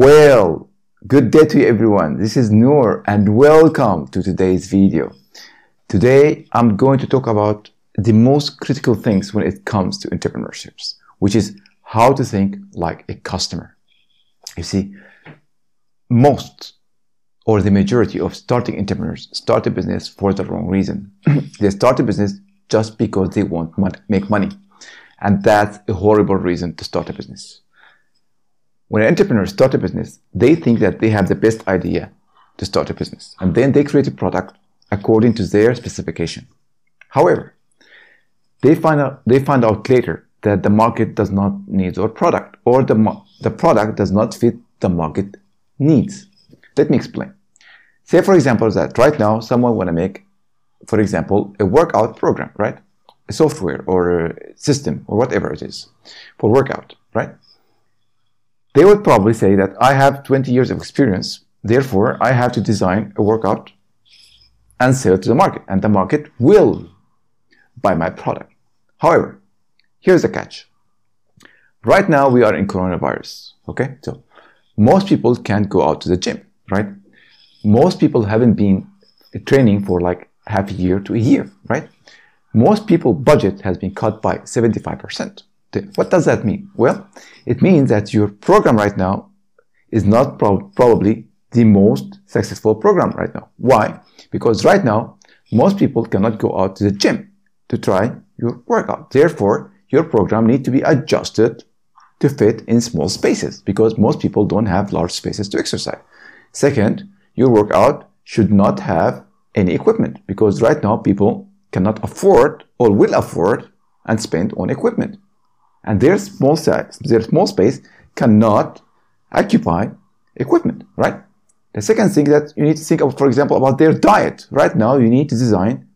Well, good day to everyone. This is Nour and welcome to today's video. Today I'm going to talk about the most critical things when it comes to entrepreneurships, which is how to think like a customer. You see, most or the majority of starting entrepreneurs start a business for the wrong reason. they start a business just because they want to make money. And that's a horrible reason to start a business. When entrepreneurs start a business, they think that they have the best idea to start a business. And then they create a product according to their specification. However, they find out, they find out later that the market does not need your product or the, the product does not fit the market needs. Let me explain. Say, for example, that right now someone want to make, for example, a workout program, right? A software or a system or whatever it is for workout, right? They would probably say that I have 20 years of experience, therefore I have to design a workout and sell it to the market, and the market will buy my product. However, here's the catch. Right now we are in coronavirus, okay? So most people can't go out to the gym, right? Most people haven't been training for like half a year to a year, right? Most people budget has been cut by 75%. What does that mean? Well, it means that your program right now is not pro probably the most successful program right now. Why? Because right now, most people cannot go out to the gym to try your workout. Therefore, your program needs to be adjusted to fit in small spaces because most people don't have large spaces to exercise. Second, your workout should not have any equipment because right now people cannot afford or will afford and spend on equipment and their small size, their small space cannot occupy equipment, right? The second thing that you need to think of, for example, about their diet. Right now, you need to design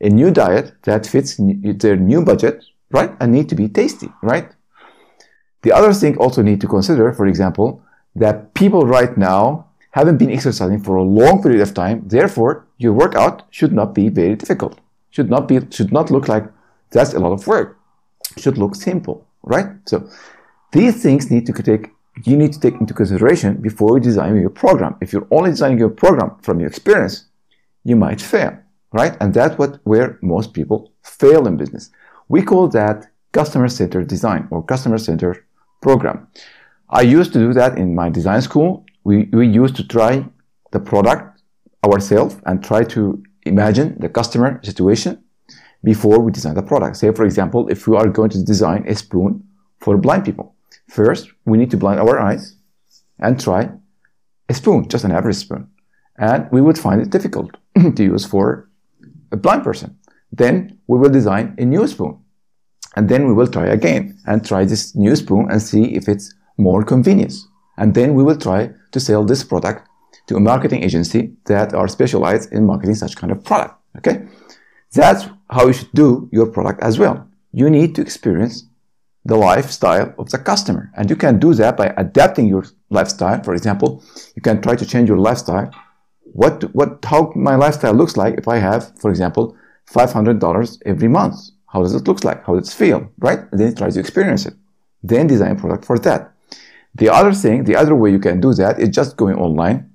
a new diet that fits their new budget, right? And need to be tasty, right? The other thing also need to consider, for example, that people right now haven't been exercising for a long period of time. Therefore, your workout should not be very difficult. Should not be, should not look like that's a lot of work should look simple, right? So these things need to take you need to take into consideration before you design your program. If you're only designing your program from your experience, you might fail, right? And that's what where most people fail in business. We call that customer-centered design or customer-centered program. I used to do that in my design school. We, we used to try the product ourselves and try to imagine the customer situation before we design the product. Say, for example, if we are going to design a spoon for blind people, first we need to blind our eyes and try a spoon, just an average spoon. And we would find it difficult to use for a blind person. Then we will design a new spoon. And then we will try again and try this new spoon and see if it's more convenient. And then we will try to sell this product to a marketing agency that are specialized in marketing such kind of product. Okay. That's how you should do your product as well. You need to experience the lifestyle of the customer. And you can do that by adapting your lifestyle. For example, you can try to change your lifestyle. What, what, how my lifestyle looks like if I have, for example, $500 every month. How does it look like? How does it feel? Right? And then try to experience it. Then design a product for that. The other thing, the other way you can do that is just going online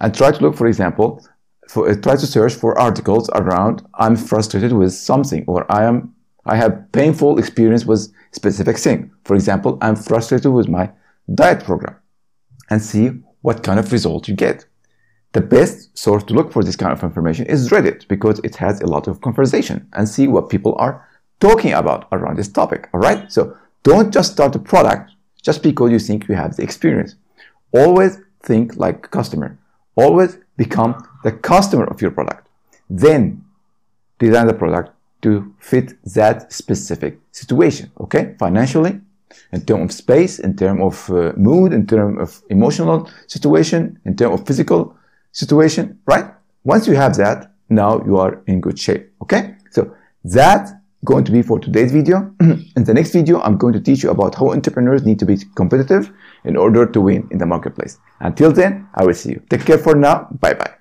and try to look, for example, for, uh, try to search for articles around I'm frustrated with something or I am I have painful experience with specific thing. For example, I'm frustrated with my diet program and see what kind of result you get. The best source to look for this kind of information is Reddit because it has a lot of conversation and see what people are talking about around this topic. All right. So don't just start a product just because you think you have the experience. Always think like a customer. Always become the customer of your product. Then design the product to fit that specific situation, okay? Financially, in terms of space, in terms of uh, mood, in terms of emotional situation, in terms of physical situation, right? Once you have that, now you are in good shape, okay? So that's going to be for today's video. in the next video, I'm going to teach you about how entrepreneurs need to be competitive in order to win in the marketplace. Until then, I will see you. Take care for now. Bye bye.